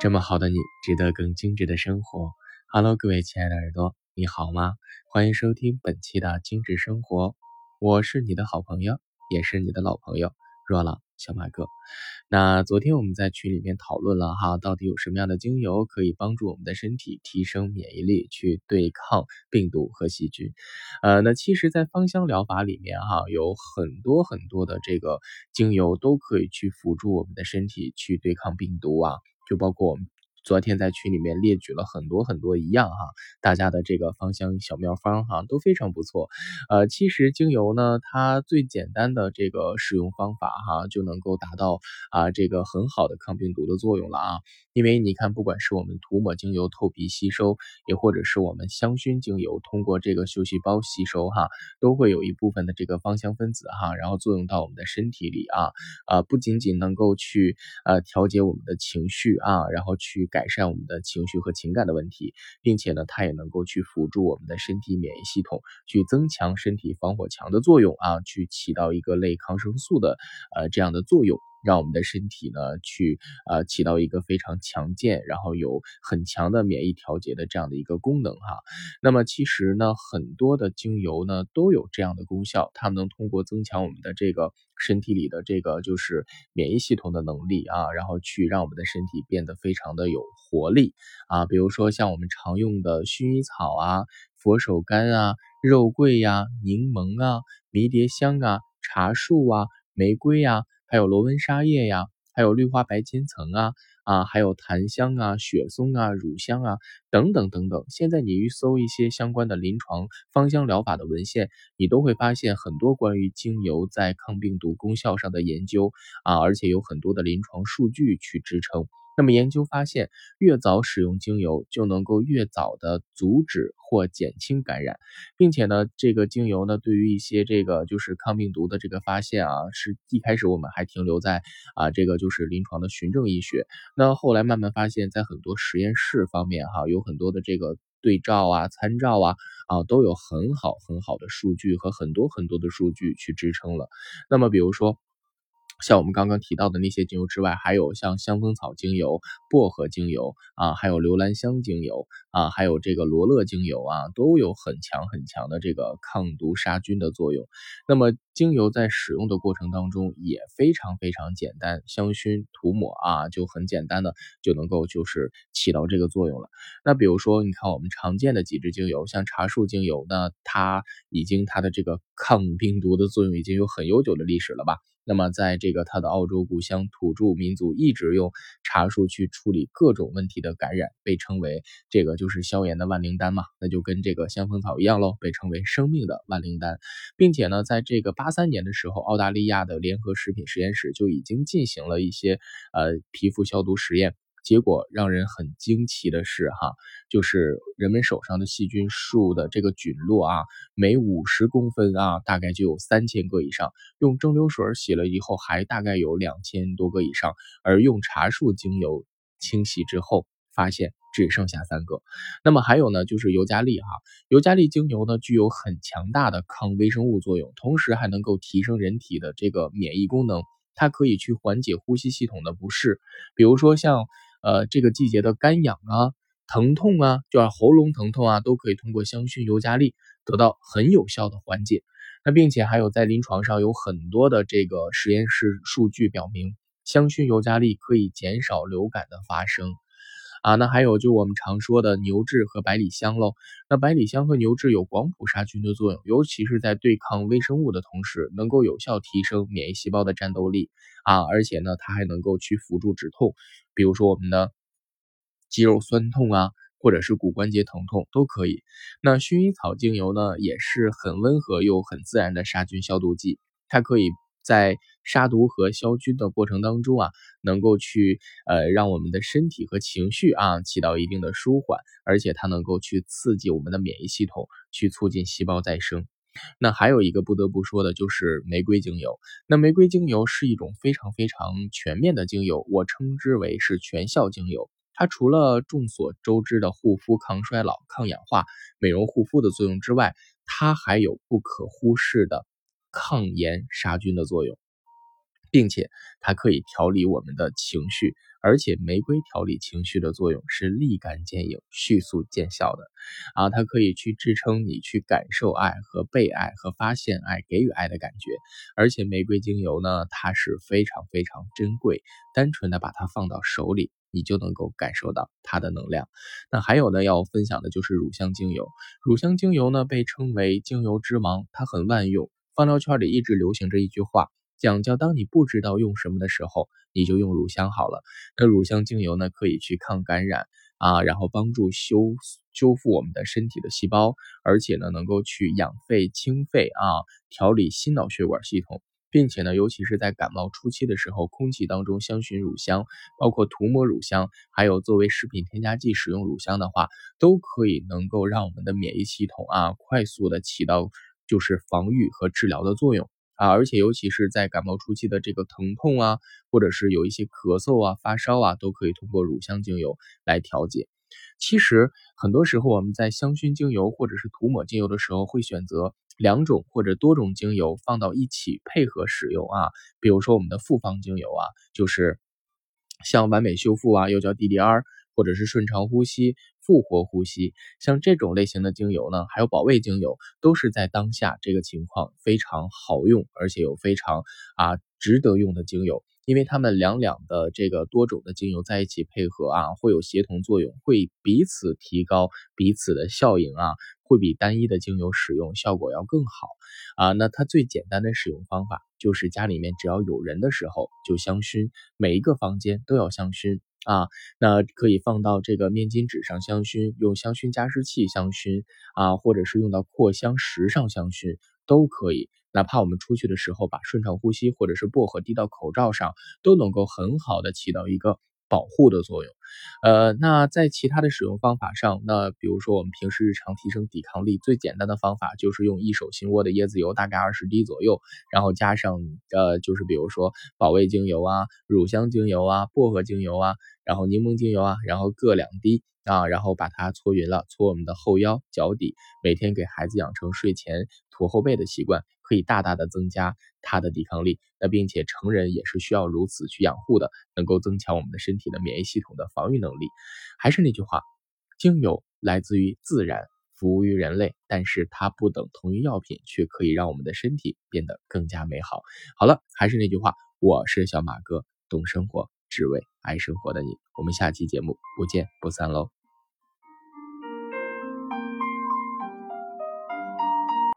这么好的你，值得更精致的生活。Hello，各位亲爱的耳朵，你好吗？欢迎收听本期的精致生活，我是你的好朋友，也是你的老朋友若朗。小马哥，那昨天我们在群里面讨论了哈，到底有什么样的精油可以帮助我们的身体提升免疫力，去对抗病毒和细菌？呃，那其实，在芳香疗法里面哈，有很多很多的这个精油都可以去辅助我们的身体去对抗病毒啊，就包括我们。昨天在群里面列举了很多很多一样哈，大家的这个芳香小妙方哈都非常不错。呃，其实精油呢，它最简单的这个使用方法哈，就能够达到啊这个很好的抗病毒的作用了啊。因为你看，不管是我们涂抹精油透皮吸收，也或者是我们香薰精油通过这个嗅细胞吸收哈，都会有一部分的这个芳香分子哈，然后作用到我们的身体里啊啊，不仅仅能够去呃调节我们的情绪啊，然后去。改善我们的情绪和情感的问题，并且呢，它也能够去辅助我们的身体免疫系统，去增强身体防火墙的作用啊，去起到一个类抗生素的呃这样的作用。让我们的身体呢，去呃起到一个非常强健，然后有很强的免疫调节的这样的一个功能哈。那么其实呢，很多的精油呢都有这样的功效，它们能通过增强我们的这个身体里的这个就是免疫系统的能力啊，然后去让我们的身体变得非常的有活力啊。比如说像我们常用的薰衣草啊、佛手柑啊、肉桂呀、柠檬啊、迷迭香啊、茶树啊、玫瑰呀。还有罗纹沙叶呀，还有绿花白千层啊啊，还有檀香啊、雪松啊、乳香啊等等等等。现在你一搜一些相关的临床芳香疗法的文献，你都会发现很多关于精油在抗病毒功效上的研究啊，而且有很多的临床数据去支撑。那么研究发现，越早使用精油，就能够越早的阻止或减轻感染，并且呢，这个精油呢，对于一些这个就是抗病毒的这个发现啊，是一开始我们还停留在啊这个就是临床的循证医学，那后来慢慢发现，在很多实验室方面哈，有很多的这个对照啊、参照啊啊，都有很好很好的数据和很多很多的数据去支撑了。那么比如说。像我们刚刚提到的那些精油之外，还有像香风草精油、薄荷精油啊，还有留兰香精油啊，还有这个罗勒精油啊，都有很强很强的这个抗毒杀菌的作用。那么精油在使用的过程当中也非常非常简单，香薰涂抹啊就很简单的就能够就是起到这个作用了。那比如说，你看我们常见的几支精油，像茶树精油，那它已经它的这个抗病毒的作用已经有很悠久的历史了吧？那么，在这个它的澳洲故乡，土著民族一直用茶树去处理各种问题的感染，被称为这个就是消炎的万灵丹嘛，那就跟这个香蜂草一样喽，被称为生命的万灵丹，并且呢，在这个八三年的时候，澳大利亚的联合食品实验室就已经进行了一些呃皮肤消毒实验。结果让人很惊奇的是，哈，就是人们手上的细菌数的这个菌落啊，每五十公分啊，大概就有三千个以上。用蒸馏水洗了以后，还大概有两千多个以上。而用茶树精油清洗之后，发现只剩下三个。那么还有呢，就是尤加利哈，尤加利精油呢，具有很强大的抗微生物作用，同时还能够提升人体的这个免疫功能。它可以去缓解呼吸系统的不适，比如说像。呃，这个季节的干痒啊、疼痛啊，就是喉咙疼痛啊，都可以通过香薰尤加利得到很有效的缓解。那并且还有在临床上有很多的这个实验室数据表明，香薰尤加利可以减少流感的发生。啊，那还有就我们常说的牛至和百里香喽。那百里香和牛至有广谱杀菌的作用，尤其是在对抗微生物的同时，能够有效提升免疫细胞的战斗力啊。而且呢，它还能够去辅助止痛，比如说我们的肌肉酸痛啊，或者是骨关节疼痛都可以。那薰衣草精油呢，也是很温和又很自然的杀菌消毒剂，它可以。在杀毒和消菌的过程当中啊，能够去呃让我们的身体和情绪啊起到一定的舒缓，而且它能够去刺激我们的免疫系统，去促进细胞再生。那还有一个不得不说的就是玫瑰精油。那玫瑰精油是一种非常非常全面的精油，我称之为是全效精油。它除了众所周知的护肤、抗衰老、抗氧化、美容护肤的作用之外，它还有不可忽视的。抗炎杀菌的作用，并且它可以调理我们的情绪，而且玫瑰调理情绪的作用是立竿见影、迅速见效的啊！它可以去支撑你去感受爱和被爱和发现爱、给予爱的感觉。而且玫瑰精油呢，它是非常非常珍贵，单纯的把它放到手里，你就能够感受到它的能量。那还有呢，要分享的就是乳香精油。乳香精油呢，被称为精油之王，它很万用。芳疗圈里一直流行着一句话。讲叫当你不知道用什么的时候，你就用乳香好了。那乳香精油呢，可以去抗感染啊，然后帮助修修复我们的身体的细胞，而且呢，能够去养肺清肺啊，调理心脑血管系统，并且呢，尤其是在感冒初期的时候，空气当中香薰乳香，包括涂抹乳香，还有作为食品添加剂使用乳香的话，都可以能够让我们的免疫系统啊，快速的起到就是防御和治疗的作用。啊，而且尤其是在感冒初期的这个疼痛啊，或者是有一些咳嗽啊、发烧啊，都可以通过乳香精油来调节。其实很多时候我们在香薰精油或者是涂抹精油的时候，会选择两种或者多种精油放到一起配合使用啊。比如说我们的复方精油啊，就是像完美修复啊，又叫 DDR。或者是顺畅呼吸、复活呼吸，像这种类型的精油呢，还有保卫精油，都是在当下这个情况非常好用，而且有非常啊值得用的精油，因为它们两两的这个多种的精油在一起配合啊，会有协同作用，会彼此提高彼此的效应啊。会比单一的精油使用效果要更好啊！那它最简单的使用方法就是家里面只要有人的时候就香薰，每一个房间都要香薰啊。那可以放到这个面巾纸上香薰，用香薰加湿器香薰啊，或者是用到扩香石上香薰都可以。哪怕我们出去的时候把顺畅呼吸或者是薄荷滴到口罩上，都能够很好的起到一个。保护的作用，呃，那在其他的使用方法上，那比如说我们平时日常提升抵抗力最简单的方法就是用一手心窝的椰子油，大概二十滴左右，然后加上呃，就是比如说保卫精油啊、乳香精油啊、薄荷精油啊，然后柠檬精油啊，然后各两滴啊，然后把它搓匀了，搓我们的后腰、脚底，每天给孩子养成睡前涂后背的习惯。可以大大的增加它的抵抗力，那并且成人也是需要如此去养护的，能够增强我们的身体的免疫系统的防御能力。还是那句话，精油来自于自然，服务于人类，但是它不等同于药品，却可以让我们的身体变得更加美好。好了，还是那句话，我是小马哥，懂生活，只为爱生活的你，我们下期节目不见不散喽。